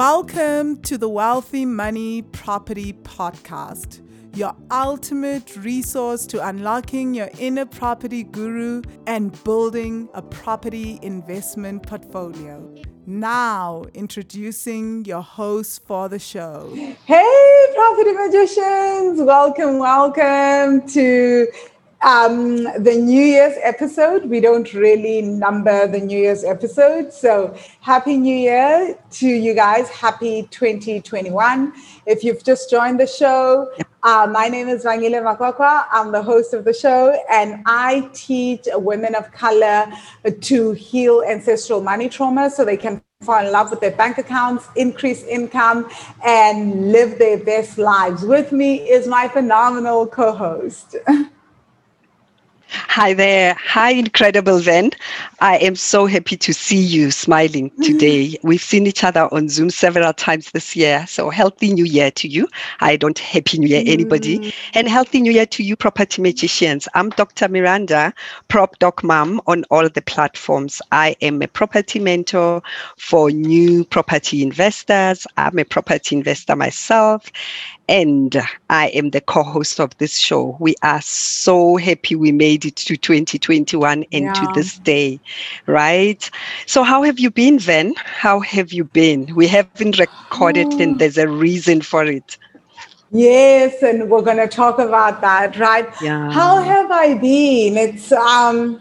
Welcome to the Wealthy Money Property Podcast, your ultimate resource to unlocking your inner property guru and building a property investment portfolio. Now, introducing your host for the show. Hey, property magicians! Welcome, welcome to um, the New Year's episode. We don't really number the New Year's episode. So, Happy New Year to you guys. Happy 2021. If you've just joined the show, uh, my name is Vangile Makwakwa. I'm the host of the show, and I teach women of color to heal ancestral money trauma so they can fall in love with their bank accounts, increase income, and live their best lives. With me is my phenomenal co host. Hi there. Hi, incredible Ven. I am so happy to see you smiling today. We've seen each other on Zoom several times this year. So, healthy new year to you. I don't happy new year anybody. Mm. And healthy new year to you, property magicians. I'm Dr. Miranda, Prop Doc Mom on all the platforms. I am a property mentor for new property investors. I'm a property investor myself and I am the co host of this show. We are so happy we made it to 2021 and yeah. to this day, right? So, how have you been, Ven? How have you been? We haven't recorded, oh. and there's a reason for it. Yes, and we're going to talk about that, right? Yeah. How have I been? It's, um,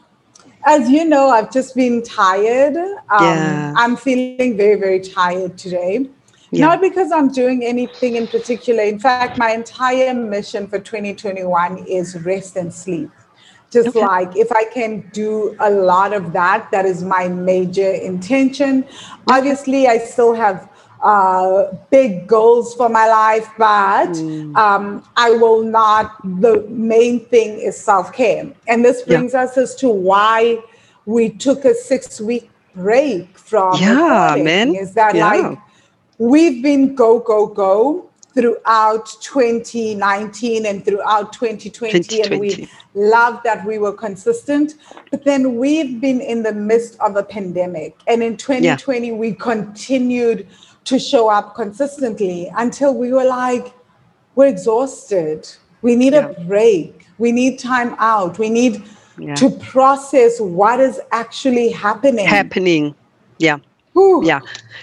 as you know, I've just been tired. Um, yeah. I'm feeling very, very tired today. Yeah. Not because I'm doing anything in particular. In fact, my entire mission for 2021 is rest and sleep. Just okay. like if I can do a lot of that, that is my major intention. Obviously, I still have uh, big goals for my life, but mm. um, I will not. The main thing is self care. And this brings yeah. us as to why we took a six week break from yeah, man. Is that yeah. like we've been go, go, go throughout 2019 and throughout 2020, 2020, and we love that we were consistent. But then we've been in the midst of a pandemic and in 2020 yeah. we continued to show up consistently until we were like we're exhausted. We need yeah. a break. We need time out. We need yeah. to process what is actually happening. Happening. Yeah yeah,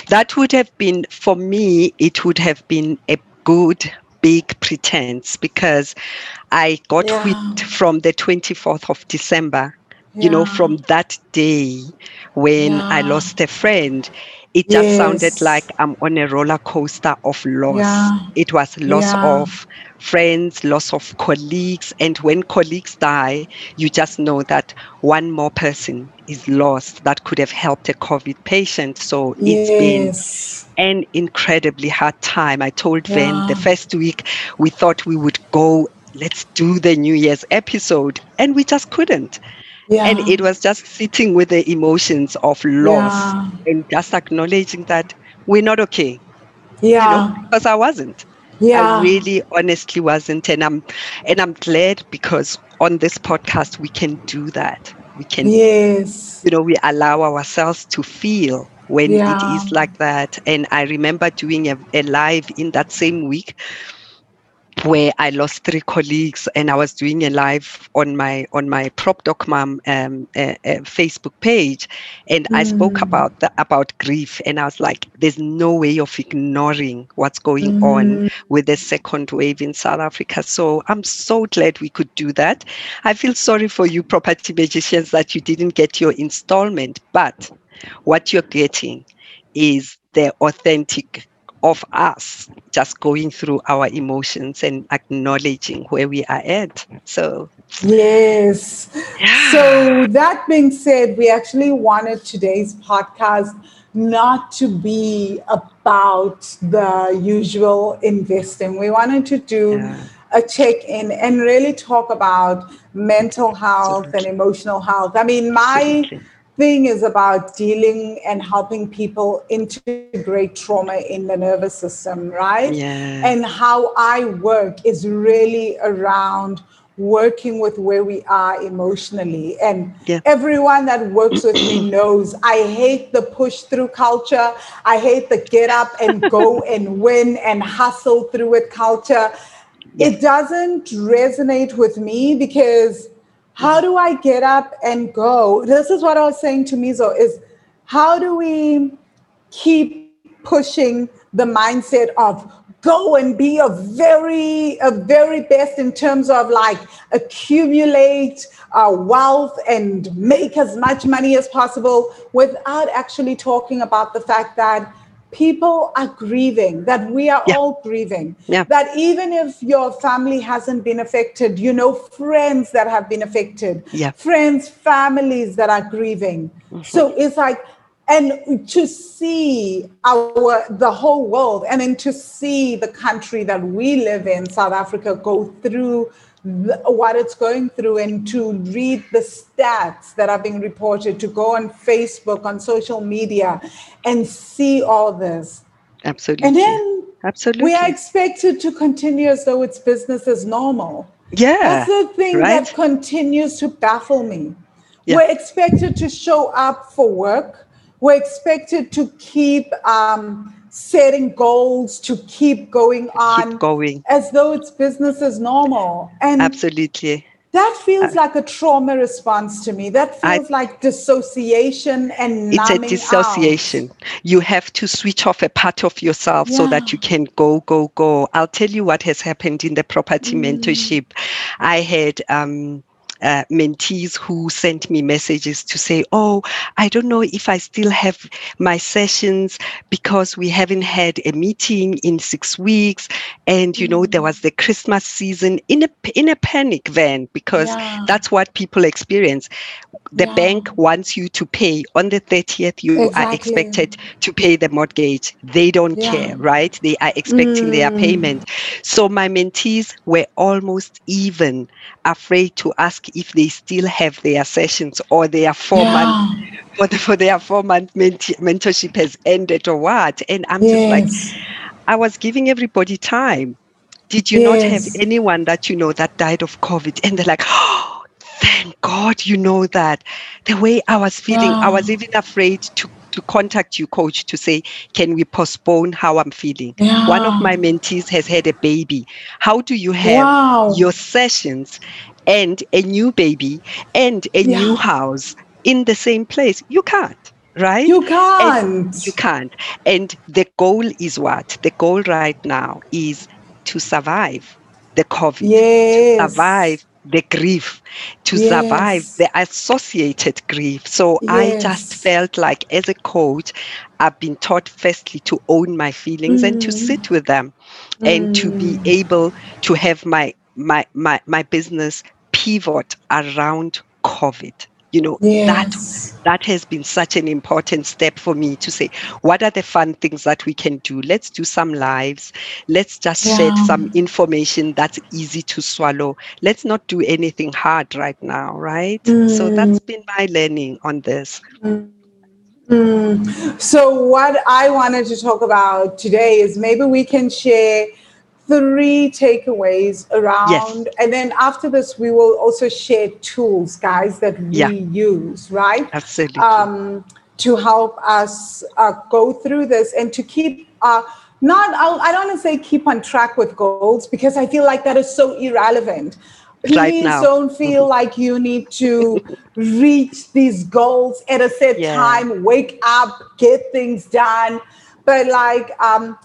that would have been, for me, it would have been a good big pretense because I got yeah. whipped from the 24th of December, yeah. you know, from that day when yeah. I lost a friend. It just yes. sounded like I'm on a roller coaster of loss. It was loss of friends, loss of colleagues. And when colleagues die, you just know that one more person is lost that could have helped a COVID patient. So it's yes. been an incredibly hard time. I told yeah. The first week we thought we would go, let's do the New Year's episode, and we just couldn't. Yeah. And it was just sitting with the emotions of loss yeah. and just acknowledging that we're not okay. Yeah. You know, because I wasn't. Yeah. I really honestly wasn't. And I'm and I'm glad because on this podcast we can do that. We can yes. you know, we allow ourselves to feel when yeah. it is like that. And I remember doing a, a live in that same week where I lost three colleagues, and I was doing a live on my on my Prop Doc Mom um, uh, uh, Facebook page, and mm. I spoke mm. about the, about grief, and I was like, "There's no way of ignoring what's going mm. on with the second wave in South Africa." So I'm so glad we could do that. I feel sorry for you, property magicians, that you didn't get your installment, but what you're getting is the authentic of us just going through our emotions and acknowledging where we are at. So, yes. Yeah. So, that being said, we actually wanted today's podcast not to be about the usual investing. We wanted to do yeah. a check in and really talk about mental health Absolutely. and emotional health. I mean, my. Absolutely thing is about dealing and helping people integrate trauma in the nervous system, right? Yeah. And how I work is really around working with where we are emotionally. And yeah. everyone that works with me knows I hate the push through culture. I hate the get up and go and win and hustle through it culture. Yeah. It doesn't resonate with me because how do I get up and go? This is what I was saying to Mizo is how do we keep pushing the mindset of go and be a very a very best in terms of like accumulate uh, wealth and make as much money as possible without actually talking about the fact that people are grieving that we are yeah. all grieving yeah. that even if your family hasn't been affected you know friends that have been affected yeah. friends families that are grieving mm-hmm. so it's like and to see our the whole world and then to see the country that we live in south africa go through what it's going through and to read the stats that are being reported to go on facebook on social media and see all this. Absolutely. And then absolutely we are expected to continue as though it's business as normal. Yeah that's the thing right? that continues to baffle me. Yeah. we're expected to show up for work. We're expected to keep um, setting goals, to keep going on, keep going as though it's business as normal. And absolutely. That feels uh, like a trauma response to me. That feels I, like dissociation and it's a dissociation. Out. You have to switch off a part of yourself yeah. so that you can go, go, go. I'll tell you what has happened in the property mm. mentorship. I had um, uh, mentees who sent me messages to say, Oh, I don't know if I still have my sessions because we haven't had a meeting in six weeks. And, you mm-hmm. know, there was the Christmas season in a, in a panic then because yeah. that's what people experience. The yeah. bank wants you to pay on the 30th, you exactly. are expected to pay the mortgage. They don't yeah. care, right? They are expecting mm. their payment. So my mentees were almost even afraid to ask if they still have their sessions or their four yeah. month for, the, for their four month mentorship has ended or what. And I'm yes. just like, I was giving everybody time. Did you yes. not have anyone that you know that died of COVID? And they're like, oh, thank God you know that. The way I was feeling, I was even afraid to to contact you, coach, to say, can we postpone how I'm feeling? Yeah. One of my mentees has had a baby. How do you have wow. your sessions and a new baby and a yeah. new house in the same place. You can't, right? You can't. And you can't. And the goal is what? The goal right now is to survive the COVID, yes. to survive the grief, to yes. survive the associated grief. So yes. I just felt like, as a coach, I've been taught firstly to own my feelings mm. and to mm. sit with them mm. and to be mm. able to have my my my my business pivot around COVID. You know, yes. that that has been such an important step for me to say, what are the fun things that we can do? Let's do some lives. Let's just yeah. share some information that's easy to swallow. Let's not do anything hard right now, right? Mm. So that's been my learning on this. Mm. Mm. So, what I wanted to talk about today is maybe we can share three takeaways around yes. and then after this we will also share tools guys that we yeah. use right absolutely um, to help us uh, go through this and to keep uh, not I'll, i do not want to say keep on track with goals because i feel like that is so irrelevant please right don't feel mm-hmm. like you need to reach these goals at a set yeah. time wake up get things done but like um,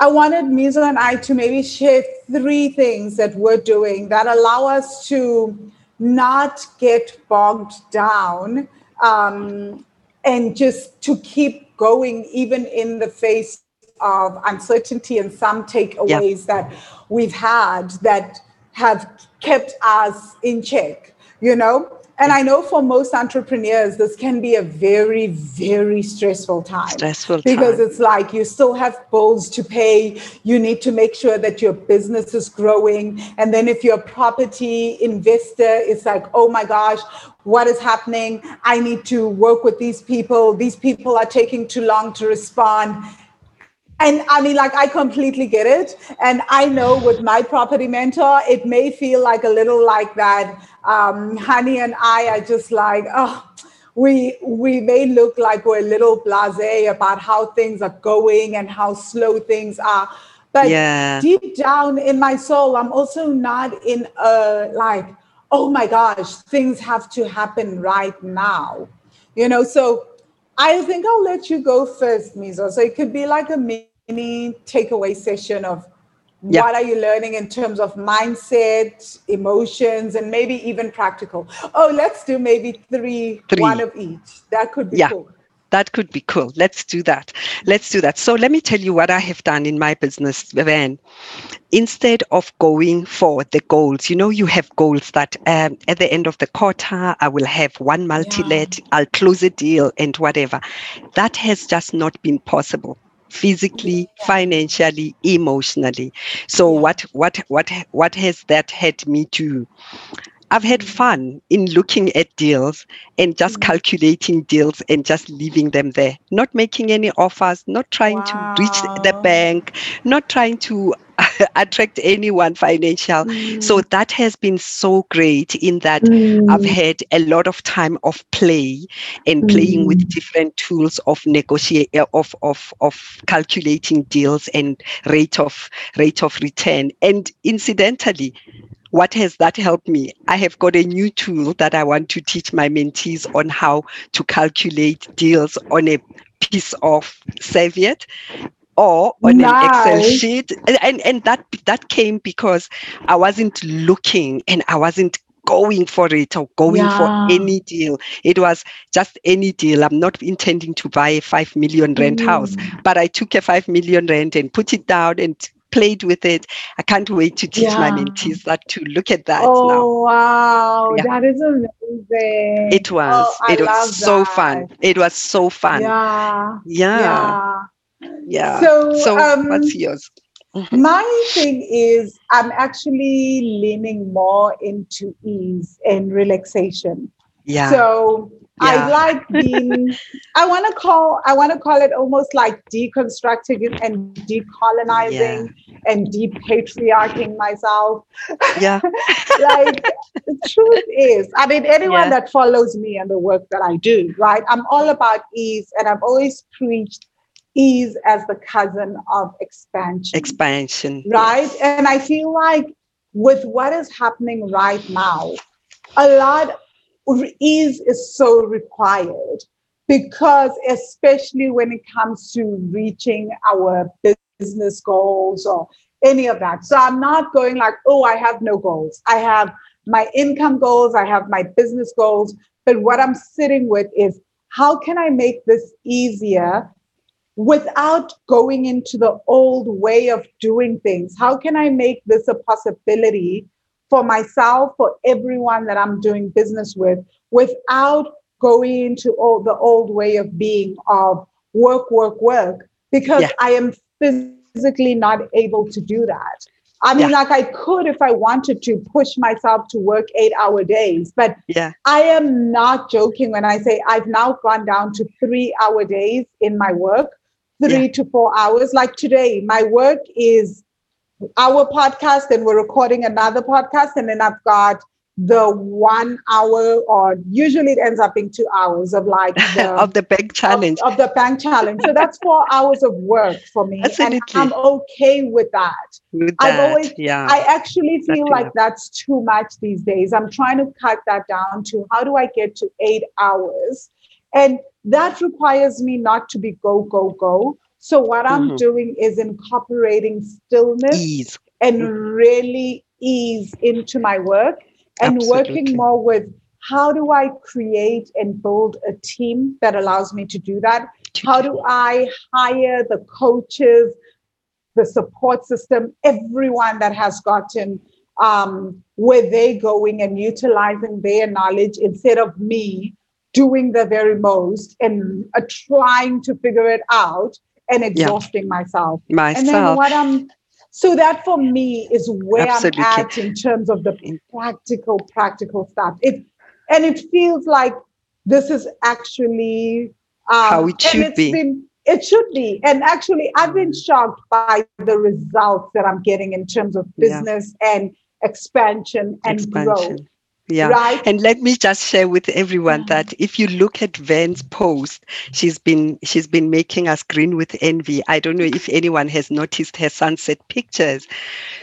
I wanted Mizo and I to maybe share three things that we're doing that allow us to not get bogged down um, and just to keep going, even in the face of uncertainty and some takeaways that we've had that have kept us in check, you know? And I know for most entrepreneurs, this can be a very, very stressful time. Stressful time. because it's like you still have bills to pay. You need to make sure that your business is growing. And then if you're a property investor, it's like, oh my gosh, what is happening? I need to work with these people. These people are taking too long to respond. And I mean, like, I completely get it. And I know with my property mentor, it may feel like a little like that. Um, Honey and I are just like, oh, we we may look like we're a little blasé about how things are going and how slow things are. But yeah. deep down in my soul, I'm also not in a like, oh my gosh, things have to happen right now. You know, so I think I'll let you go first, Mizo. So it could be like a mini takeaway session of yeah. what are you learning in terms of mindset, emotions, and maybe even practical. Oh, let's do maybe three, three. one of each. That could be yeah. cool that could be cool. Let's do that. Let's do that. So let me tell you what I have done in my business, Van. Instead of going for the goals, you know, you have goals that um, at the end of the quarter, I will have one multi-let, yeah. I'll close a deal and whatever. That has just not been possible physically financially emotionally. So what what what what has that had me do I've had fun in looking at deals and just mm. calculating deals and just leaving them there, not making any offers, not trying wow. to reach the bank, not trying to attract anyone financial. Mm. So that has been so great in that mm. I've had a lot of time of play and playing with mm. different tools of negotiate of, of of calculating deals and rate of rate of return. And incidentally, what has that helped me? I have got a new tool that I want to teach my mentees on how to calculate deals on a piece of serviette or on nice. an Excel sheet. And, and that that came because I wasn't looking and I wasn't going for it or going yeah. for any deal. It was just any deal. I'm not intending to buy a five million rent mm. house, but I took a five million rent and put it down and played with it. I can't wait to teach yeah. my mentees that to look at that oh, now. wow. Yeah. That is amazing. It was. Oh, it was so that. fun. It was so fun. Yeah. Yeah. Yeah. So, so um, what's yours? Mm-hmm. My thing is, I'm actually leaning more into ease and relaxation. Yeah. So. I like being I want to call I want to call it almost like deconstructing and decolonizing and depatriarching myself. Yeah. like the truth is, I mean anyone that follows me and the work that I do, right? I'm all about ease and I've always preached ease as the cousin of expansion. Expansion. Right? Yes. And I feel like with what is happening right now, a lot ease is so required because especially when it comes to reaching our business goals or any of that. So i'm not going like oh i have no goals. I have my income goals i have my business goals. But what i'm sitting with is how can i make this easier without going into the old way of doing things? How can i make this a possibility for myself, for everyone that I'm doing business with, without going into all the old way of being of work, work, work, because yeah. I am physically not able to do that. I mean, yeah. like I could if I wanted to push myself to work eight hour days, but yeah. I am not joking when I say I've now gone down to three hour days in my work, three yeah. to four hours. Like today, my work is our podcast and we're recording another podcast and then I've got the one hour or usually it ends up being two hours of like the, of the bank challenge. of, of, the bank challenge. So that's four hours of work for me Absolutely. and i'm okay with that. With i've that, always yeah. I actually feel like that's too much these days. I'm trying to cut that down to how do i get to eight hours? And that requires me not to be go go go so what mm-hmm. I'm doing is incorporating stillness ease. and really ease into my work and Absolutely. working more with how do I create and build a team that allows me to do that? How do I hire the coaches, the support system, everyone that has gotten um, where they're going and utilizing their knowledge instead of me doing the very most and uh, trying to figure it out and exhausting yeah. myself. Myself. And then what I'm so that for me is where Absolutely. I'm at in terms of the practical, practical stuff. It and it feels like this is actually um, how it should be. Been, it should be. And actually, I've been shocked by the results that I'm getting in terms of business yeah. and expansion and expansion. growth. Yeah. Right. And let me just share with everyone yeah. that if you look at Van's post, she's been she's been making us green with envy. I don't know if anyone has noticed her sunset pictures.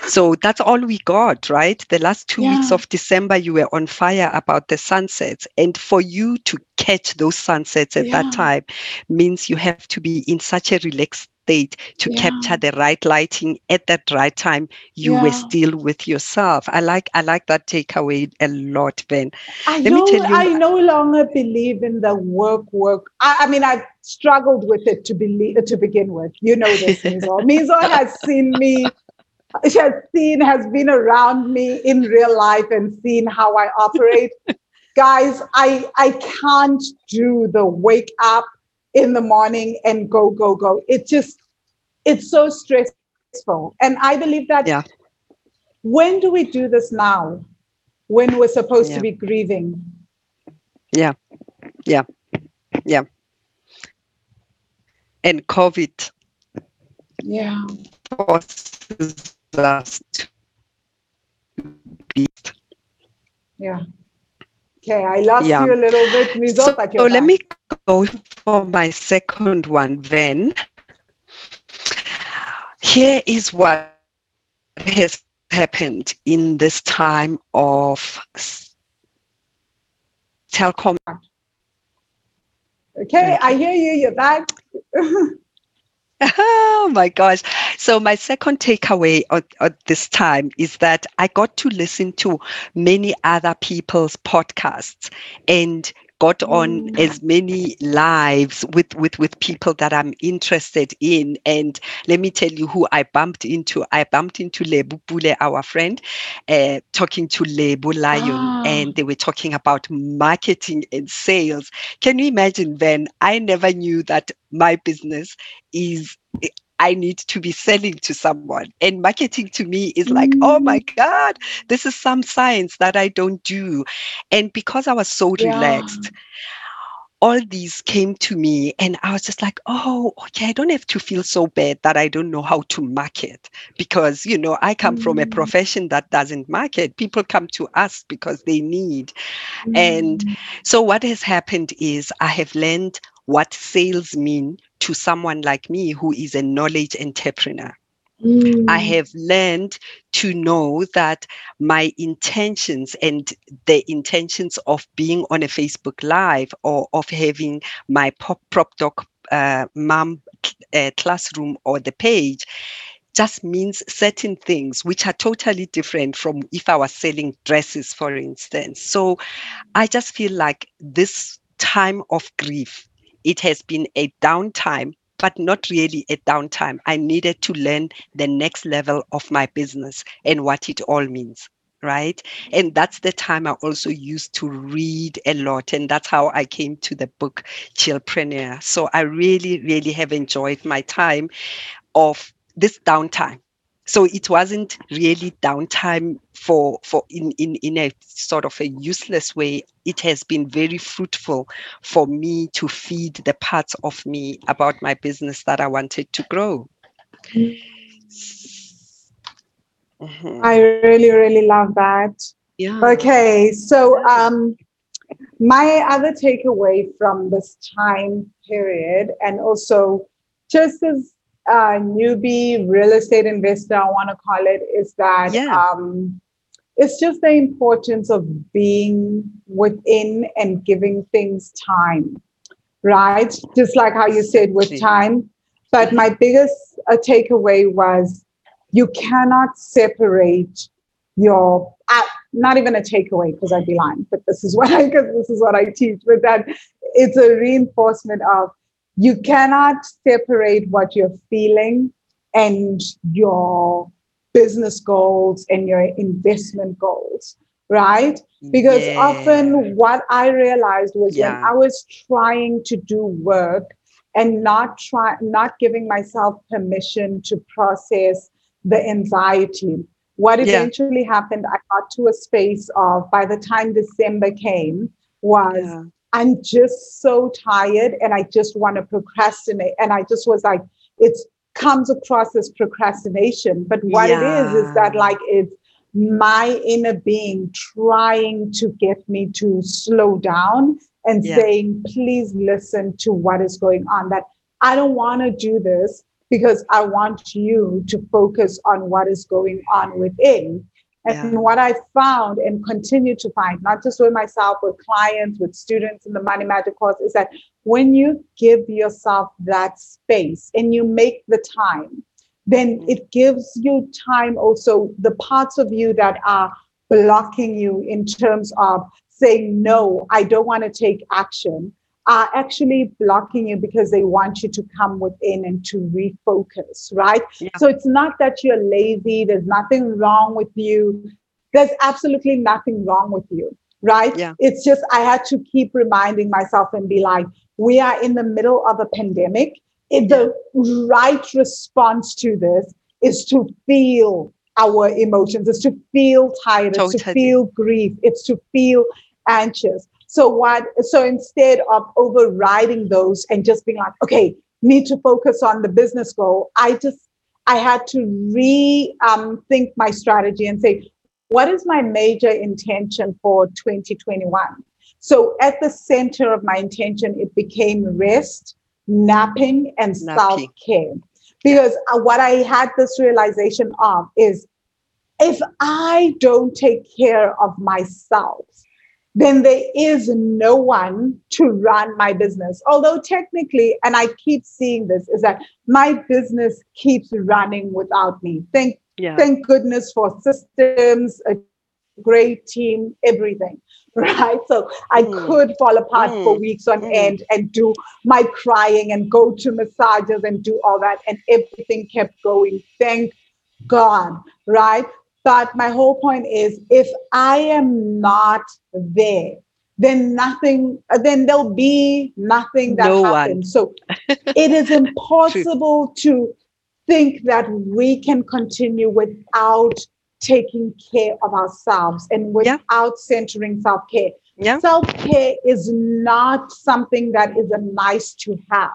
So that's all we got, right? The last two yeah. weeks of December, you were on fire about the sunsets. And for you to catch those sunsets at yeah. that time means you have to be in such a relaxed state to yeah. capture the right lighting at that right time you yeah. were still with yourself. I like i like that takeaway a lot ben. I Let know you, i no longer believe in the work work. I, I mean i've struggled with it to believe to begin with. You know this mizo. Mizo has seen me she has seen has been around me in real life and seen how i operate. Guys i i can't do the wake up in the morning and go, go, go. It just, it's so stressful. And I believe that yeah. when do we do this now? When we're supposed yeah. to be grieving? Yeah. Yeah. Yeah. And COVID. Yeah. Forces us to be. Yeah. Okay, I lost yeah. you a little bit, Mizo, so, so let me go for my second one then. Here is what has happened in this time of telecom. Okay, I hear you. You're back. Oh my gosh. So, my second takeaway at, at, this time is that I got to listen to many other people's podcasts and got on mm. as many lives with, with, with people that I'm interested in. And let me tell you who I bumped into. I bumped into Lebu Pule, our friend, uh, talking to Lebu Lion, ah. and they were talking about marketing and sales. Can you imagine then? I never knew that my business is I need to be selling to someone. And marketing to me is like, mm. oh my mm. God, this is some science that I don't do. And because I was so yeah. relaxed, all these came to me and I was just like, oh, okay, I don't have to feel so bad that I don't know how to market because, you know, I come mm. from a mm. profession that doesn't market. People come to us because they need. Mm. And so what has happened is I have learned what sales mean to someone like me who is a knowledge entrepreneur. Mm. I have learned to know that my intentions and the intentions of being on a Facebook Live or of having my pop prop doc uh, mom uh, classroom or the page just means certain things which are totally different from if I was selling dresses, for instance. So I just feel like this time of grief it has been a downtime, but not really a downtime. I needed to learn the next level of my business and what it all means. Right. And that's the time I also used to read a lot. And that's how I came to the book Chillpreneur. So I really, really have enjoyed my time of this downtime so it wasn't really downtime for for in, in in a sort of a useless way. It has been very fruitful for me to feed the parts of me about my business that i wanted to grow. Mm-hmm. i really really love that. Yeah. Okay so um my other takeaway from this time period and also just as uh, newbie real estate investor, I want to call it, is that yeah. um, it's just the importance of being within and giving things time, right? Just like how you said with time. But my biggest uh, takeaway was you cannot separate your uh, not even a takeaway because I'd be lying, but this is what I because this is what I teach. But that it's a reinforcement of you cannot separate what you're feeling and your business goals and your investment goals right because yeah. often what i realized was yeah. when i was trying to do work and not try not giving myself permission to process the anxiety what eventually yeah. happened i got to a space of by the time december came was I'm just so tired and I just want to procrastinate. And I just was like, it comes across as procrastination. But what yeah. it is, is that like it's my inner being trying to get me to slow down and yeah. saying, please listen to what is going on. That I don't want to do this because I want you to focus on what is going on within. And yeah. what I found and continue to find, not just with myself, with clients, with students in the Money Magic course, is that when you give yourself that space and you make the time, then mm-hmm. it gives you time also, the parts of you that are blocking you in terms of saying, no, I don't want to take action are actually blocking you because they want you to come within and to refocus, right? Yeah. So it's not that you're lazy, there's nothing wrong with you. There's absolutely nothing wrong with you, right? Yeah. It's just I had to keep reminding myself and be like, we are in the middle of a pandemic. It, the right response to this is to feel our emotions, is to feel tired, totally. it's to feel grief, it's to feel anxious. So what? So instead of overriding those and just being like, okay, need to focus on the business goal, I just I had to rethink um, my strategy and say, what is my major intention for 2021? So at the center of my intention, it became rest, napping, and self care. Because uh, what I had this realization of is if I don't take care of myself, then there is no one to run my business. Although technically, and I keep seeing this, is that my business keeps running without me. Thank, yeah. thank goodness for systems, a great team, everything. Right. So I mm. could fall apart mm. for weeks on mm. end and do my crying and go to massages and do all that. And everything kept going. Thank God. Right. But my whole point is if I am not there, then nothing, uh, then there'll be nothing that no happens. One. So it is impossible to think that we can continue without taking care of ourselves and without yeah. centering self care. Yeah. Self care is not something that is a nice to have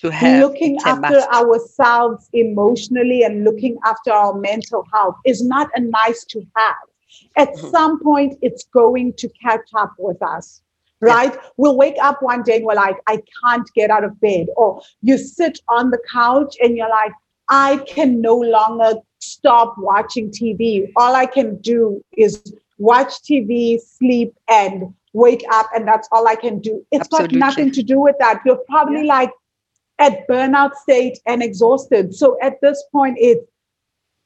to have looking after ourselves emotionally and looking after our mental health is not a nice to have at mm-hmm. some point it's going to catch up with us right yeah. we'll wake up one day and we're like i can't get out of bed or you sit on the couch and you're like i can no longer stop watching tv all i can do is watch tv sleep and wake up and that's all i can do It's Absolutely. got nothing to do with that you're probably yeah. like at burnout state and exhausted. So at this point, it's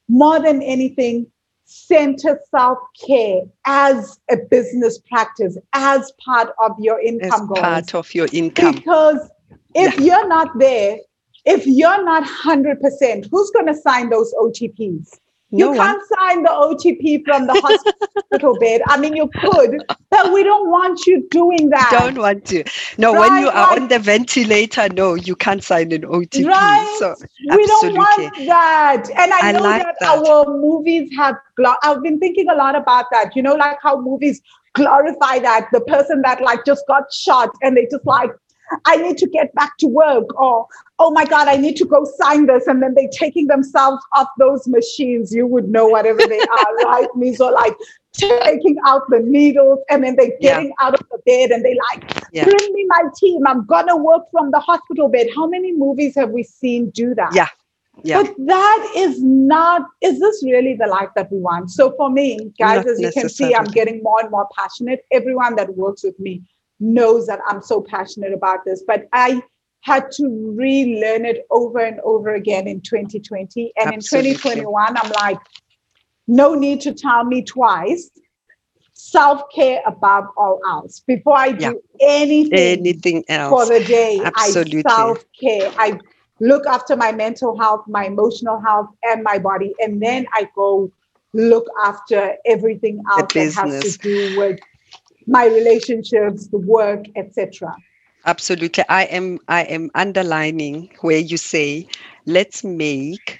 more than anything, center self care as a business practice, as part of your income as goals. Part of your income. Because if yeah. you're not there, if you're not 100%, who's going to sign those OTPs? You can't sign the OTP from the hospital bed. I mean, you could, but we don't want you doing that. Don't want to. No, right? when you are like, on the ventilator, no, you can't sign an OTP. Right? So we don't want that. And I, I know like that, that, our movies have. I've been thinking a lot about that. You know, like how movies glorify that the person that like just got shot and they just like I need to get back to work, or oh my God, I need to go sign this. And then they're taking themselves off those machines. You would know whatever they are, right? Me, so like taking out the needles and then they're getting yeah. out of the bed and they like, yeah. bring me my team. I'm gonna work from the hospital bed. How many movies have we seen do that? Yeah. Yeah. But that is not, is this really the life that we want? So for me, guys, not as you can see, I'm getting more and more passionate. Everyone that works with me knows that I'm so passionate about this, but I had to relearn it over and over again in 2020. And Absolutely. in 2021, I'm like, no need to tell me twice. Self care above all else. Before I do yeah. anything, anything else for the day, Absolutely. I self care. I look after my mental health, my emotional health, and my body. And then I go look after everything else that has to do with my relationships, the work, etc. Absolutely. I am I am underlining where you say, let's make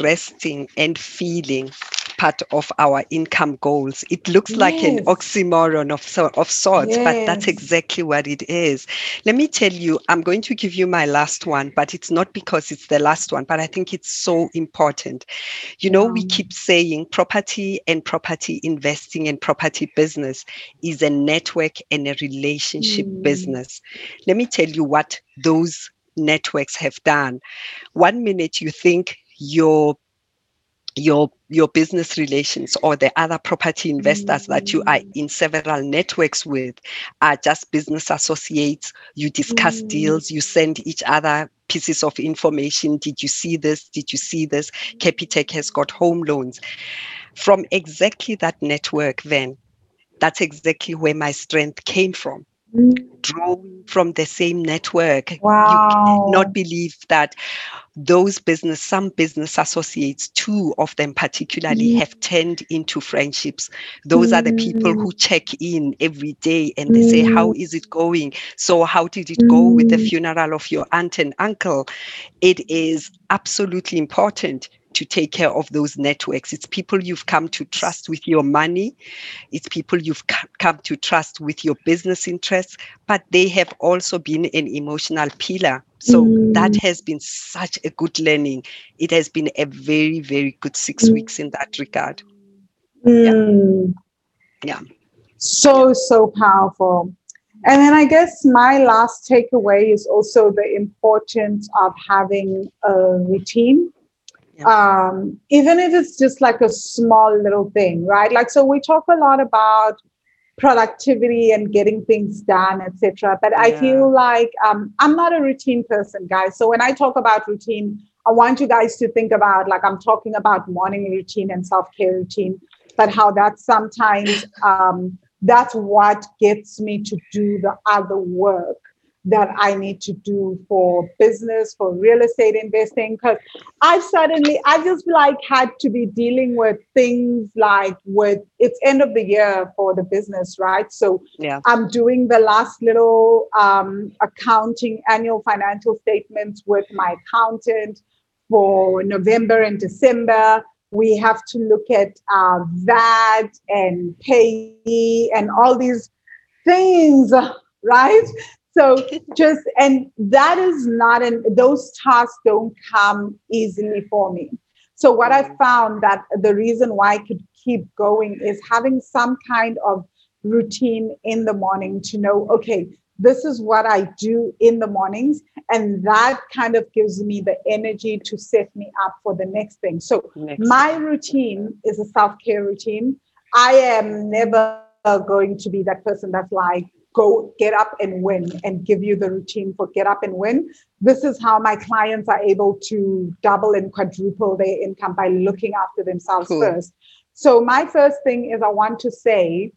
resting and feeling part of our income goals. It looks yes. like an oxymoron of, of sorts, yes. but that's exactly what it is. Let me tell you, I'm going to give you my last one, but it's not because it's the last one, but I think it's so important. You know, we keep saying property and property investing and property business is a network and a relationship mm. business. Let me tell you what those networks have done. One minute you think your your your business relations or the other property investors mm-hmm. that you are mm. in several networks with are just business associates you discuss mm-hmm. deals you send each other pieces of information did you see this did you see this capitec has got home loans from exactly that network then that's exactly where my strength came from drawing from the same network. Wow. You cannot believe that those business, some business associates, two of them particularly, mm. have turned into friendships. Those mm. are the people who mm. check in every day and they mm. say, How mm. it going? So, how did it go with the funeral of your aunt and uncle? It is absolutely important to take care of those networks. It's people you've come to trust with your money, it's people you've come to trust with your business interests, but they have also been an emotional pillar. So mm. that has been such a good learning. It has been a very, very good six mm. weeks in that regard. Mm. Yeah. yeah. So, so powerful. And then I guess my last takeaway is also the importance of having a routine yeah. um, even if it's just like a small little thing, right? Like, so we talk a lot about productivity and getting things done, etc. But yeah. I feel like um, I'm not a routine person, guys. So when I talk about routine, I want you guys to think about like I'm talking about morning routine and self care routine, but how that sometimes um, that's what gets me to do the other work that I need to do for business, for real estate investing. Because I've suddenly, I just like had to be dealing with things like with it's end of the year for the business, right? So yeah. I'm doing the last little um, accounting annual financial statements with my accountant for November and December. We have to look at uh, VAT and pay and all these things, right? So just and that is not an those tasks don't come easily for me. So what i found that the reason why i could keep going is having some kind of routine in the morning to know okay this is what i do in the mornings and that kind of gives me the energy to set me up for the next thing. So next. my routine is a self-care routine. I am never going to be that person that's like go get up and win and give you the routine for get up and win. This is how my clients are able to double and quadruple their income by looking after themselves cool. first. So, my first thing is I want to say,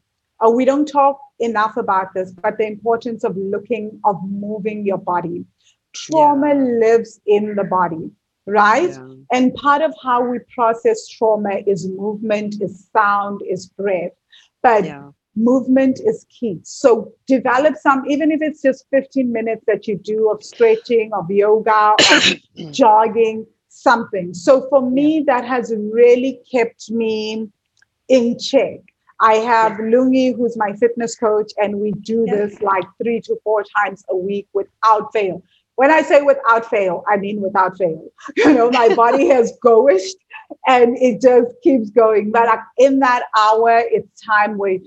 uh, we don't talk enough about this, but the importance of looking, of moving your body. Trauma yeah. lives in the body, right? Yeah. And part of how we process trauma is movement, is sound, is breath. But yeah movement is key. So develop some, even if it's just 15 minutes that you do of stretching, of yoga, of jogging, something. So for me, that has really kept me in check. I have yeah. Lungi, who's my fitness coach, and we do yeah. this like three to four times a week without fail. When I say without fail, I mean without fail. You know, my body has goished and it just keeps going. But uh, in that hour, it's time where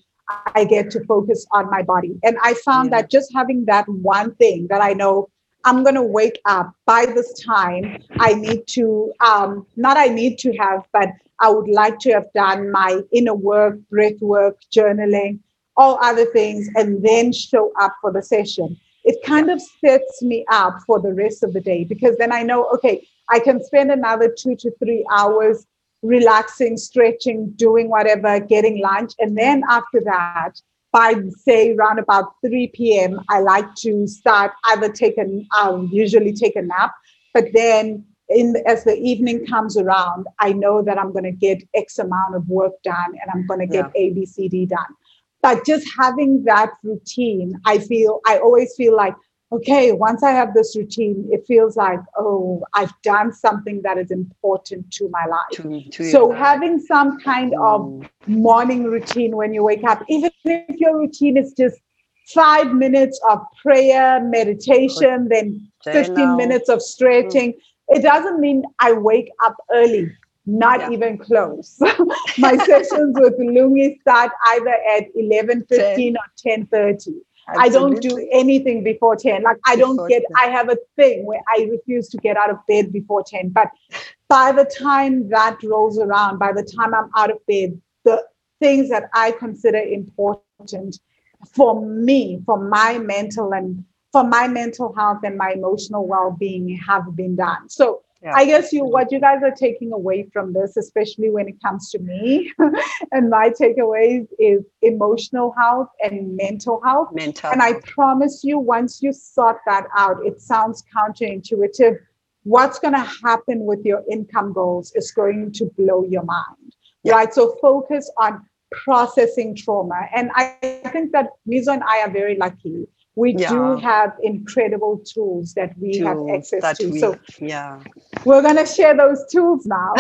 I get to focus on my body. And I found yeah. that just having that one thing that I know I'm going to wake up by this time, I need to, um, not I need to have, but I would like to have done my inner work, breath work, journaling, all other things, and then show up for the session. It kind of sets me up for the rest of the day because then I know, okay, I can spend another two to three hours relaxing, stretching, doing whatever, getting lunch. And then after that, by say around about 3 p.m., I like to start either take a, I'll usually take a nap, but then in as the evening comes around, I know that I'm going to get X amount of work done and I'm going to get yeah. A, B, C, D done. But just having that routine, I feel, I always feel like, okay, once I have this routine, it feels like, oh, I've done something that is important to my life. To, to so life. having some kind of mm. morning routine when you wake up, even if your routine is just five minutes of prayer, meditation, then 15 minutes of stretching. Mm. It doesn't mean I wake up early, not yeah. even close. My sessions with Lungi start either at 11.15 or 10.30. I don't do anything before 10. Like I don't get, 10. I have a thing where I refuse to get out of bed before 10. But by the time that rolls around, by the time I'm out of bed, the things that I consider important for me, for my mental and for my mental health and my emotional well-being have been done. So yeah. I guess you what you guys are taking away from this, especially when it comes to me, and my takeaways is emotional health and mental health. Mental. And I promise you, once you sort that out, it sounds counterintuitive. What's going to happen with your income goals is going to blow your mind, yeah. right? So focus on processing trauma. And I think that Mizo and I are very lucky. We yeah. do have incredible tools that we tools have access to. We, so yeah, we're gonna share those tools now.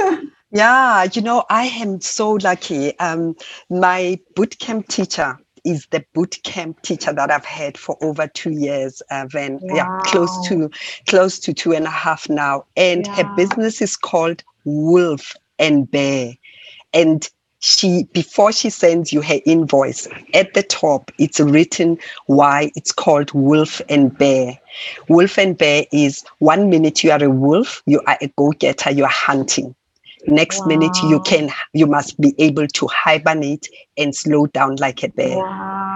yeah, you know, I am so lucky. Um, my bootcamp teacher is the boot camp teacher that I've had for over two years, uh, Van. Wow. Yeah, close to close to two and a half now. And yeah. her business is called Wolf and Bear. And she before she sends you her invoice at the top it's written why it's called wolf and bear wolf and bear is one minute you are a wolf you are a go-getter you are hunting next wow. minute you can you must be able to hibernate and slow down like a bear wow.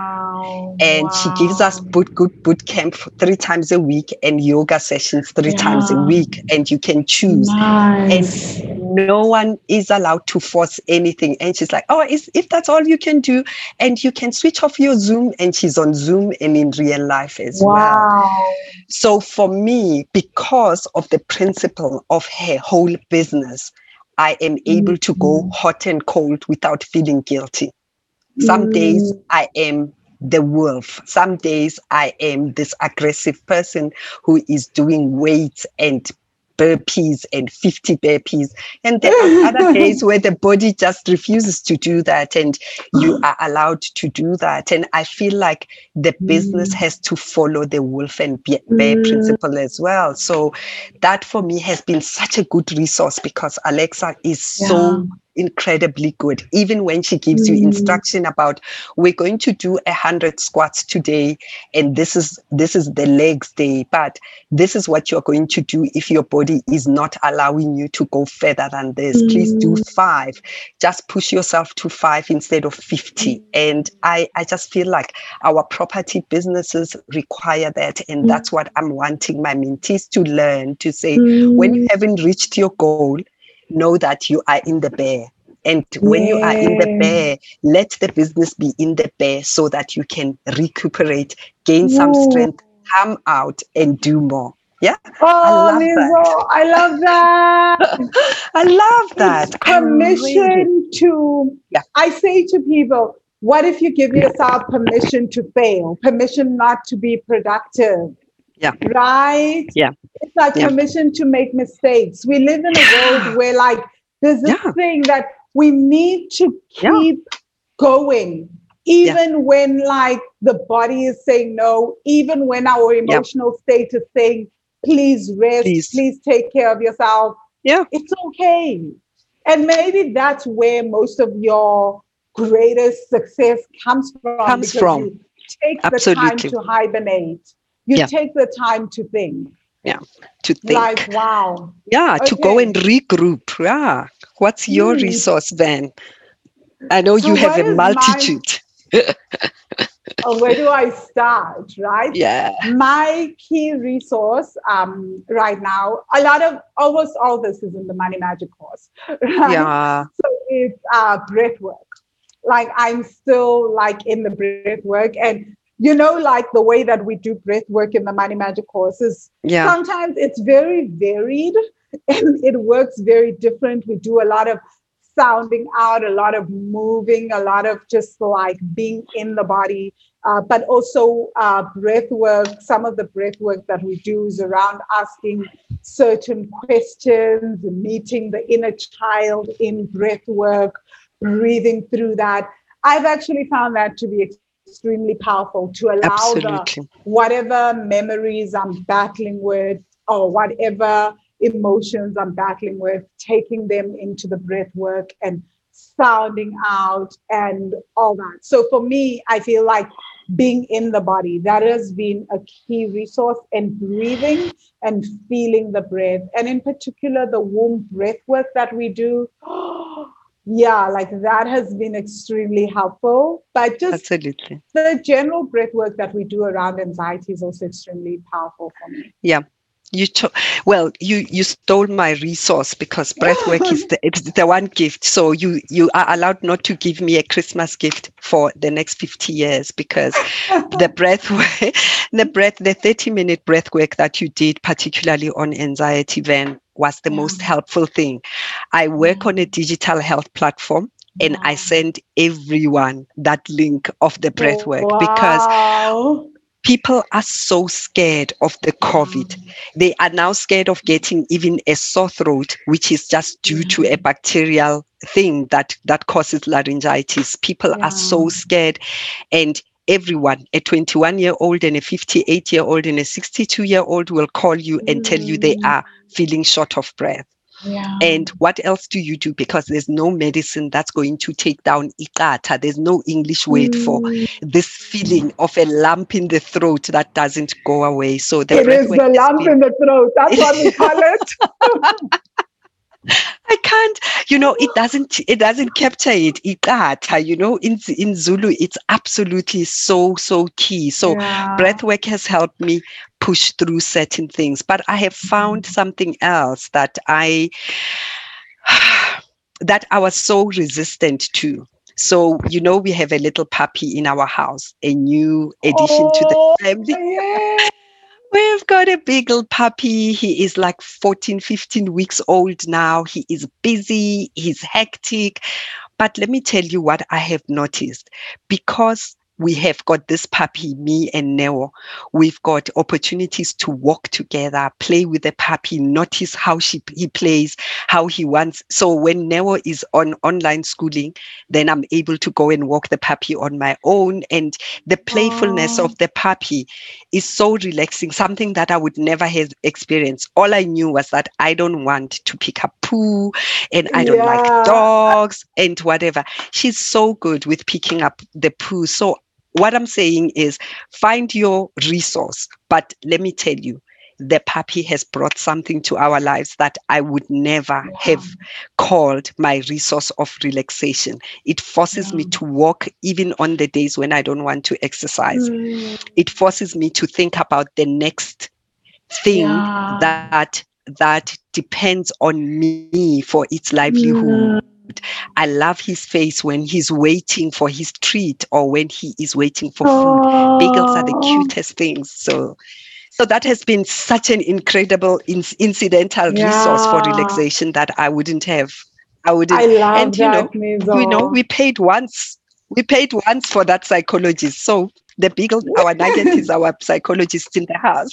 And wow. she gives us boot good boot camp three times a week and yoga sessions three yeah. times a week and you can choose nice. and no one is allowed to force anything and she's like oh if that's all you can do and you can switch off your zoom and she's on zoom and in real life as well so for me because of the principle of her whole business I am able to go mm-hmm. hot and cold without feeling guilty. Some mm. days I am the wolf. Some days I am this aggressive person who is doing weights and burpees and 50 burpees. And there are other days where the body just refuses to do that and you are allowed to do that. And I feel like the business mm. has to follow the wolf and bear mm. principle as well. So that for me has been such a good resource because Alexa is yeah. so incredibly good even when she gives mm. you instruction about we're going to do a hundred squats today and this is this is the legs day but this is what you're going to do if your body is not allowing you to go further than this mm. please do mm. five just push yourself to five instead of 50 mm. and i i just feel like our property businesses require that and mm. that's what i'm wanting my mentees to learn to say when you mm. haven't reached your goal know that you are in the bear. And when yeah. you are in the bear, let the business be in the bear so that you can recuperate, gain some strength, come out and do more. Yeah. Oh, I love that. I love that. I love that. Permission really, to, yeah. I say to people, what if you give yourself permission to fail, permission not to be productive? Yeah. Right? Yeah. It's like yeah. permission to make mistakes. We live in a world where like there's this yeah. thing that we need to keep yeah. going. Even when like the body is saying no, even when our emotional state is saying, please rest, please. please take care of yourself. Yeah. It's okay. And maybe that's where most of your greatest success comes from. Comes from. take Absolutely. the time to hibernate you yeah. take the time to think yeah. To think. like wow. Yeah okay. to go and regroup. Yeah. What's your mm. resource then i know so you have a multitude my, oh, where do i start right? Yeah. My key resource um right now a lot of almost all this is in the money magic course right? yeah. So it's uh breath work like i'm still like in the breath work and you know, like the way that we do breath work in the Money Magic courses, yeah. sometimes it's very varied and it works very different. We do a lot of sounding out, a lot of moving, a lot of just like being in the body. uh, but also uh, breath work. Some of the breath work that we do is around asking certain questions, meeting the inner child in breath work, breathing through that. I've actually found that to be extremely powerful to allow Absolutely. the whatever memories I'm battling with or whatever emotions I'm battling with, taking them into the breath work and sounding out and all that. So for me, I feel like being in the body, that has been a key resource and breathing and feeling the breath. And in particular, the womb breath work that we do. Oh, yeah, like that has been extremely helpful. But just Absolutely. the general breath work that we do around anxiety is also extremely powerful for me. Yeah, you to- well you you stole my resource because breathwork is the it's the one gift so you you are allowed not to give me a christmas gift for the next 50 years because the breath the breath the 30 minute breath work that you did particularly on anxiety then was the yeah. most helpful thing i work on a digital health platform and I send everyone that link of the breath work wow. because people are so scared of the COVID. Mm. They are now scared of getting even a sore throat, which is just due to a bacterial thing that that causes laryngitis. People yeah. are so scared, and everyone, a 21 year old and a 58 year old and a 62 year old, will call you and tell you they mm. are feeling short of breath. Yeah. And what else do you do? Because there's no medicine that's going to take down ikata. There's no English word mm. for this feeling of a lump in the throat that doesn't go away. So the it is the lump been, in the throat. That's what we call it. You know, it doesn't it doesn't capture it. Ikata, you know, in in Zulu, it's absolutely so, so key. So yeah. breath work has helped me push through certain things. But I have found mm-hmm. something else that I that I was so resistant to. So, you know, we have a little puppy in our house, a new addition oh, to the oh, family. Yeah. We've got a beagle puppy. He is like 14, 15 weeks old now. He is busy, he's hectic. But let me tell you what I have noticed because we have got this puppy, me and Neo. We've got opportunities to walk together, play with the puppy, notice how she he plays, how he wants. So when Neo is on online schooling, then I'm able to go and walk the puppy on my own. And the playfulness of the puppy is so relaxing, something that I would never have experienced. All I knew was that I don't want to pick up poo and I don't yeah. like dogs and whatever. She's so good with picking up the poo. So what I'm saying is find your resource. But let me tell you, the puppy has brought something to our lives that I would never have called my resource of relaxation. It forces yeah. me to walk even on the days when I don't want to exercise. Mm. It forces me to think about the next thing yeah. that that depends on me for its livelihood. Mm. I love his face when he's waiting for his treat or when he is waiting for food. Beagles are the cutest things. So, so that has been such an incredible in- incidental yeah. resource for relaxation that I wouldn't have. I wouldn't. I love and you know, Mizo. you know, we paid once. We paid once for that psychologist. So the beagle, our nugget is our psychologist in the house.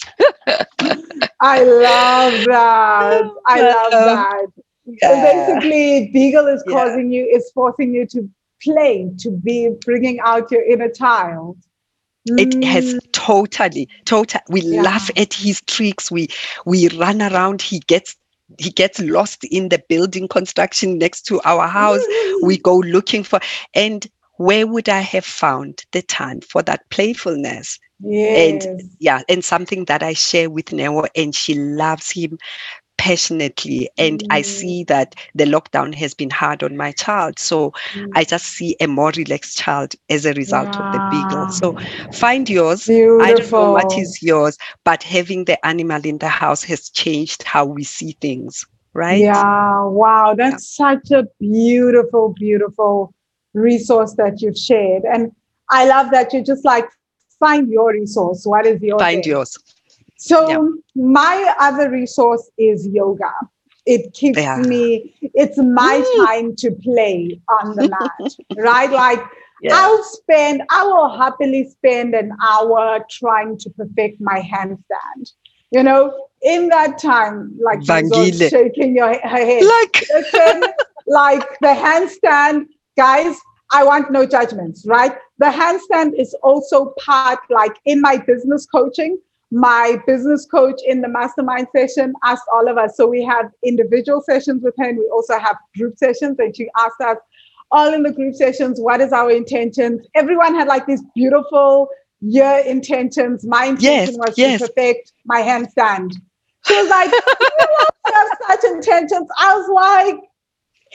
I love that. I love that. Yeah. So basically, Beagle is yeah. causing you, is forcing you to play, to be bringing out your inner child. It mm. has totally, totally. We yeah. laugh at his tricks. We we run around. He gets he gets lost in the building construction next to our house. we go looking for and where would I have found the time for that playfulness? Yes. And yeah, and something that I share with Neo, and she loves him passionately and mm. i see that the lockdown has been hard on my child so mm. i just see a more relaxed child as a result of the beagle so find yours Beautiful. i don't know what is yours but having the animal in the house has changed how we see things right yeah wow that's yeah. such a beautiful beautiful resource that you've shared and i love that you just like find your resource what is your find thing? yours so yep. my other resource is yoga. It keeps yeah. me, it's my mm. time to play on the mat, right? Like yeah. I'll spend, I will happily spend an hour trying to perfect my handstand. You know, in that time, like shaking your her head. Like, Listen, like the handstand, guys. I want no judgments, right? The handstand is also part, like in my business coaching. My business coach in the mastermind session asked all of us. So we have individual sessions with her, and we also have group sessions. And she asked us, all in the group sessions, what is our intentions? Everyone had like these beautiful year intentions. My intention yes, was yes. to perfect my handstand. She was like, you have such intentions. I was like,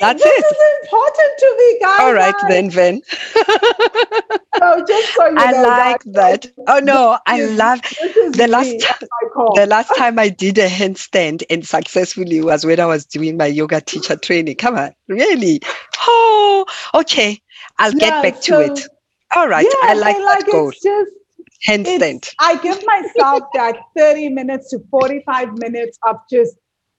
that's this it. is important to me, guys. All right, then, Ven. so just so you I know, like that. Oh no, I love the last time. The last time I did a handstand and successfully was when I was doing my yoga teacher training. Come on, really? Oh, okay. I'll yeah, get back so, to it. All right, yeah, I like, like that goal. Just, handstand. I give myself that 30 minutes to 45 minutes of just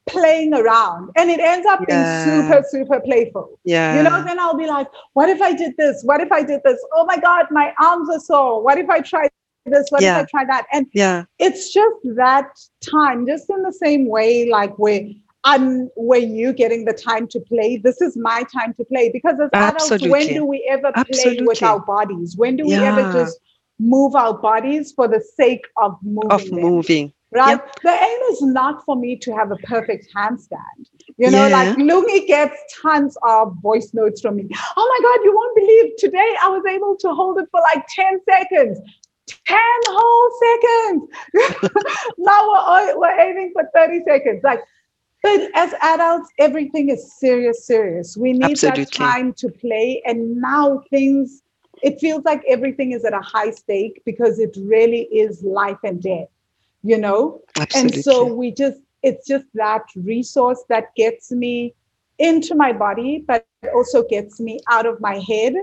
playing around and it ends up yeah. being super super playful yeah you know then i'll be like what if i did this what if i did this oh my god my arms are sore what if i try this what yeah. if i try that and yeah it's just that time just in the same way like where I'm where you getting the time to play. This is my time to play because as Absolutely. adults, when do we ever play Absolutely. with our bodies? When do we yeah. ever just move our bodies for the sake of moving? Of moving right? Yep. The aim is not for me to have a perfect handstand. You know, yeah. like Lungi gets tons of voice notes from me. Oh my God, you won't believe today I was able to hold it for like 10 seconds. 10 whole seconds. now we're, we're aiming for 30 seconds. Like, but as adults, everything is serious, serious. We need Absolutely. that time to play. And now things, it feels like everything is at a high stake because it really is life and death you know Absolutely. and so we just it's just that resource that gets me into my body but also gets me out of my head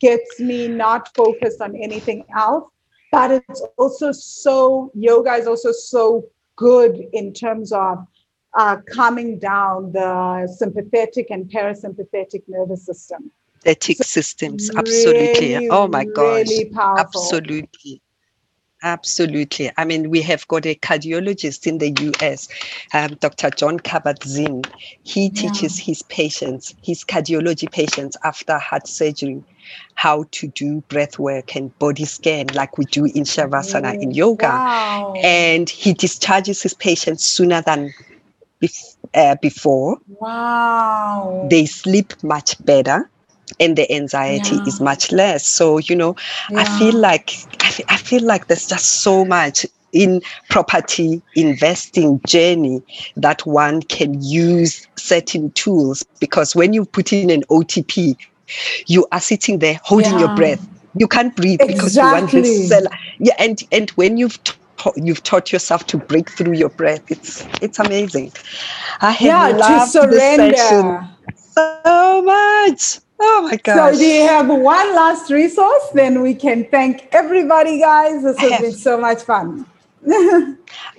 gets me not focused on anything else but it's also so yoga is also so good in terms of uh, calming down the sympathetic and parasympathetic nervous system. Sympathetic so systems, absolutely. Really, oh my gosh, really absolutely. Absolutely. I mean, we have got a cardiologist in the US, um, Dr. John Kabat-Zinn. He teaches yeah. his patients, his cardiology patients after heart surgery, how to do breath work and body scan like we do in Shavasana in yoga. Wow. And he discharges his patients sooner than bef- uh, before. Wow. They sleep much better and the anxiety yeah. is much less so you know yeah. i feel like I, feel like there's just so much in property investing journey that one can use certain tools because when you put in an otp you are sitting there holding yeah. your breath you can't breathe exactly. because you want to sell yeah and and when you've t- you've taught yourself to break through your breath it's it's amazing i have yeah, loved this session so much Oh my gosh. So do you have one last resource? Then we can thank everybody, guys. This has been so much fun.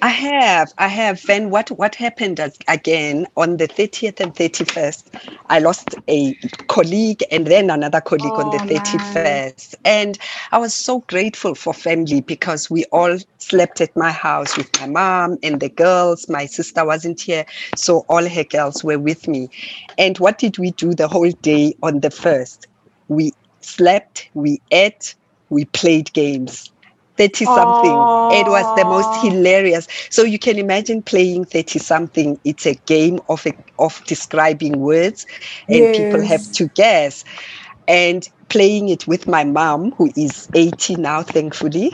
I have, I have. Then what what happened again on the 30th and 31st? I lost a colleague and then another colleague oh, on the 31st. And I was so grateful for family because we all slept at my house with my mom and the girls. My sister wasn't here, so all her girls were with me. And what did we do the whole day on the first? We slept, we ate, we played games 30 Seconds. It was the most hilarious. So you can imagine playing 30 Seconds. It's a game of a, of describing words and yes. people have to guess. And playing it with my mom, who is 80 now, thankfully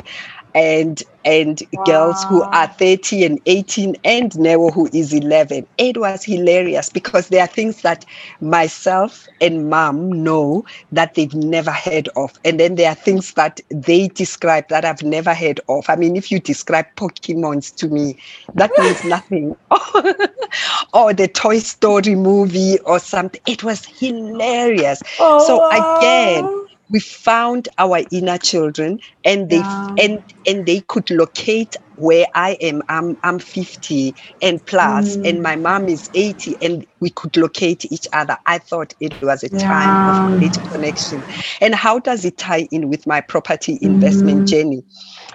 and and wow. girls who are 30 and 18 and Nero who is 11. It was hilarious because there are things that myself and mom know that they've never heard of. And then there are things that they describe that I've never heard of. I mean, if you describe Pokemons to me, that means nothing. or the Toy Story movie or something. It was hilarious. Oh, so again, we found our inner children and they yeah. and and they could locate where I am. I'm I'm 50 and plus, mm. and my mom is 80, and we could locate each other. I thought it was a yeah. time of great connection. And how does it tie in with my property investment mm. journey?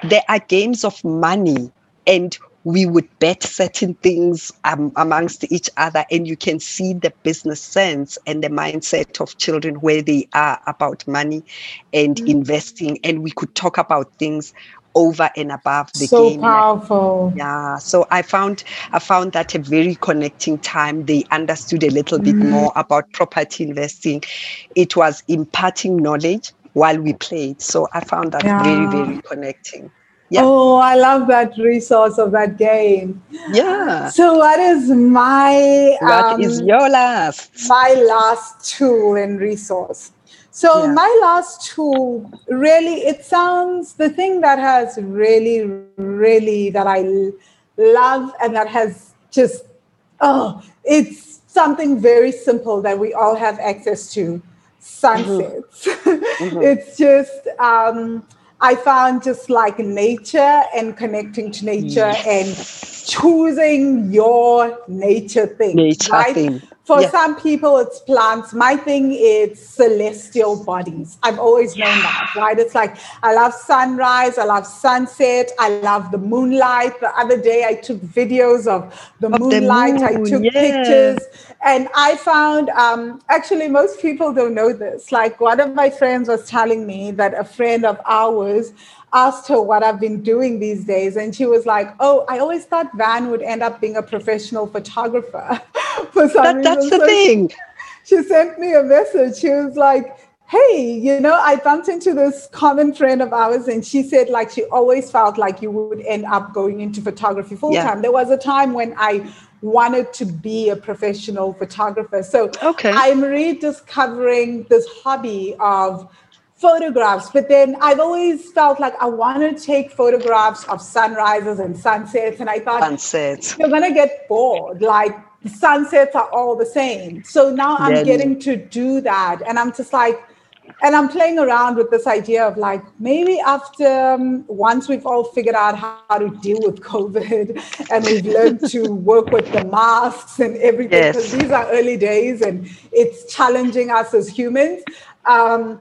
There are games of money and we would bet certain things um, amongst each other and you can see the business sense and the mindset of children where they are about money and mm-hmm. investing and we could talk about things over and above the so game. So powerful. Yeah. So I found I found that a very connecting time. They understood a little mm. bit more about property investing. It was imparting knowledge while we played. So I found that yeah. very, very connecting. Yeah. Oh, I love that resource of that game. Yeah. So, what is my What um, is your last? My last tool and resource. So, yeah. my last tool really, it sounds the thing that has really, really that I love and that has just, oh, it's something very simple that we all have access to sunsets. Mm-hmm. Mm-hmm. it's just, um, I found just like nature and connecting to nature yes. and choosing your nature thing. Nature right? thing. For yeah. some people, it's plants. My thing is celestial bodies. I've always known yeah. that, right? It's like I love sunrise, I love sunset, I love the moonlight. The other day, I took videos of the of moonlight, the moon. I took yeah. pictures, and I found um, actually most people don't know this. Like one of my friends was telling me that a friend of ours asked her what I've been doing these days, and she was like, "Oh, I always thought Van would end up being a professional photographer." For some that, reason, that's the so thing. She, she sent me a message. She was like, "Hey, you know, I bumped into this common friend of ours, and she said like she always felt like you would end up going into photography full time. Yeah. There was a time when I." wanted to be a professional photographer so okay. i'm rediscovering this hobby of photographs, but then I've always felt like I want to take photographs of sunrises and sunsets. And I thought, sunsets. you're going to get bored. Like sunsets are all the same. So now I'm getting to do that. And I'm just like, and I'm playing around with this idea of like maybe after um, once we've all figured out how to deal with COVID and we've learned to work with the masks and everything, because yes. these are early days and it's challenging us as humans. Um,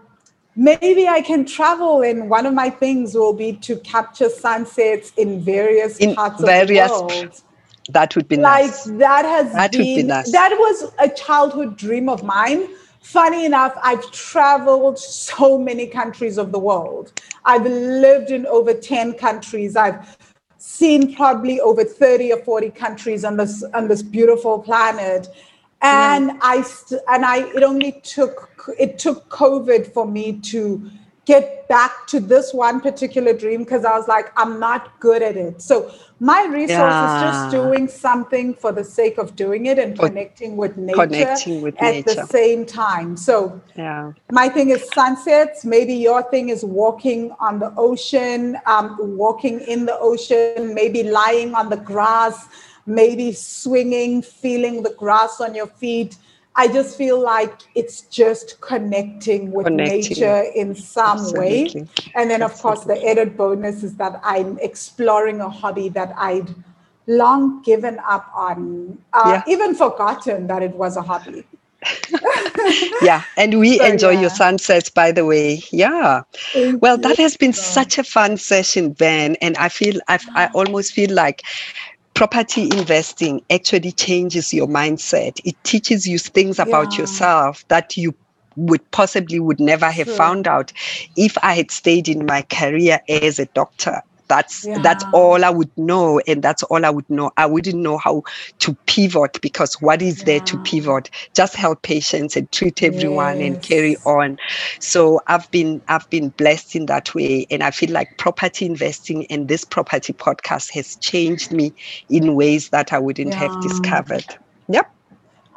maybe I can travel and one of my things will be to capture sunsets in various in parts various, of the world. That would be like nice. that has that been, be nice. that was a childhood dream of mine. Funny enough, I've traveled so many countries of the world. I've lived in over 10 countries. I've seen probably over 30 or 40 countries on this on this beautiful planet and I st- and I it only took it took COVID for me to get back to this one particular dream because I was like, I'm not good at it. So my resource yeah. is just doing something for the sake of doing it and connecting with nature connecting with at nature. the same time. So yeah. my thing is sunsets. Maybe your thing is walking on the ocean, um, walking in the ocean, maybe lying on the grass maybe swinging, feeling the grass on your feet. I just feel like it's just connecting with connecting. nature in some Absolutely. way. And then, of Absolutely. course, the added bonus is that I'm exploring a hobby that I'd long given up on, uh, yeah. even forgotten that it was a hobby. yeah, and we so, enjoy yeah. your sunsets, by the way. Yeah. Thank well, that has been such a fun session, Ben, and I feel I've, I almost feel like property investing actually changes your mindset. It teaches you things about yeah. yourself that you would possibly would never have sure. found out if I had stayed in my career as a doctor that's yeah. that's all I would know, and that's all I would know. I wouldn't know how to pivot because what is yeah. there to pivot? Just help patients and treat everyone yes. and carry on. So I've been I've been blessed in that way, and I feel like property investing and this property podcast has changed me in ways that I wouldn't yeah. have discovered. Yep.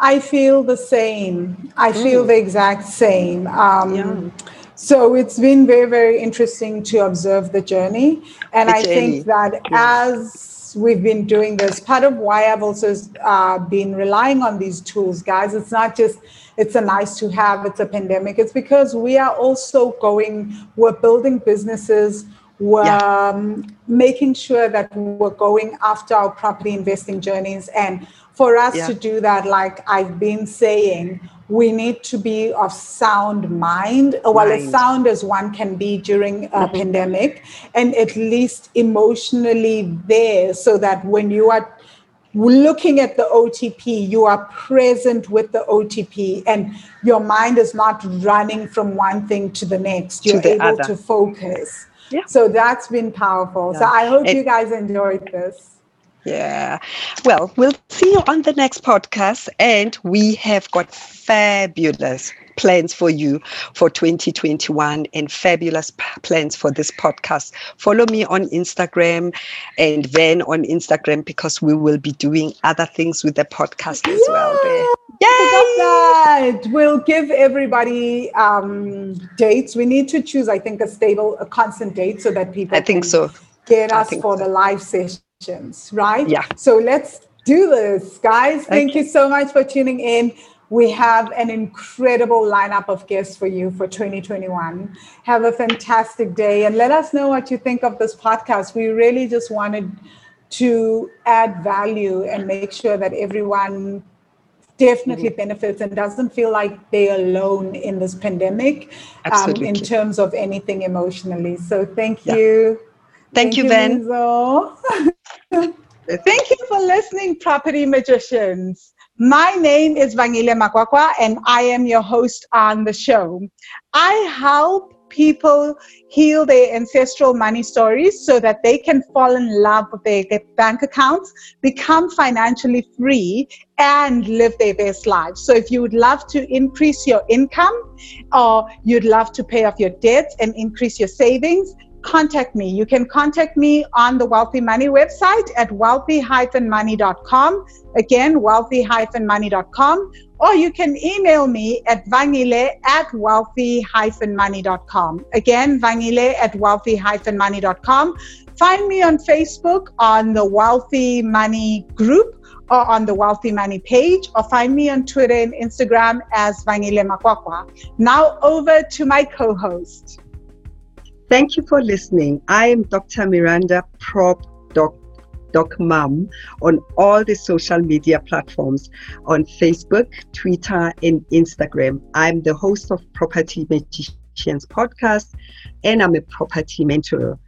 I feel the same. I feel mm. the exact same. Um, yeah so it's been very, very interesting to observe the journey. And the I journey. think that yeah. as we've been doing this. Part of why I've also uh, been relying on these tools, guys. It's not just it's a nice to have. It's a pandemic. It's because we are also going. We're building businesses. We're yeah. um, making sure that we're going after our property investing journeys. And for us yeah. to do that, like I've been saying, we need to be of sound mind, well, mind. as sound as one can be during a mm-hmm. pandemic, and at least emotionally there, so that when you are looking at the OTP, you are present with the OTP, and your mind is not running from one thing to the next. You're able other. to focus. Yeah. So that's been powerful. Yeah. So I hope it, you guys enjoyed this. Yeah. Well, we'll see you on the next podcast. And we have got fabulous plans for you for 2021 and fabulous p- plans for this podcast. Follow me on Instagram and then on Instagram because we will be doing other things with the podcast as yeah. well. Yay! that. We'll give everybody um, dates. We need to choose, I think, a stable, a constant date so that people I think so. get us for so. the live session right? Yeah. So let's do this, guys. Thank okay. you so much for tuning in. We have an incredible lineup of guests for you for 2021. Have a fantastic day and let us know what you think of this podcast. We really just wanted to add value and make sure that everyone definitely mm-hmm. benefits and doesn't feel like they're alone in this pandemic um, in terms of anything emotionally. So thank yeah. you. Thank, thank you, Ben. Thank you for listening, Property Magicians. My name is Vangile Makwakwa, and I am your host on the show. I help people heal their ancestral money stories so that they can fall in love with their, their, bank accounts, become financially free, and live their best lives. So, if you would love to increase your income or you'd love to pay off your debts and increase your savings, contact me. You can contact me on the Wealthy Money website at wealthy-money.com. Again, wealthy-money.com. Or you can email me at vangile at wealthy-money.com. Again, vangile at wealthy-money.com. Find me on Facebook on the Wealthy Money group or on the Wealthy Money page, or find me on Twitter and Instagram as Vangile Makwakwa. Now over to my co-host. Thank you for listening. I am Dr. Miranda Prop Doc, Doc Mum on all the social media platforms on Facebook, Twitter, and Instagram. I'm the host of Property Magicians podcast and I'm a property mentor.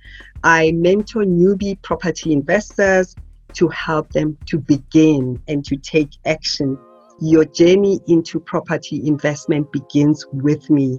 I mentor newbie property investors to help them to begin and to take action. Your journey into property investment begins with me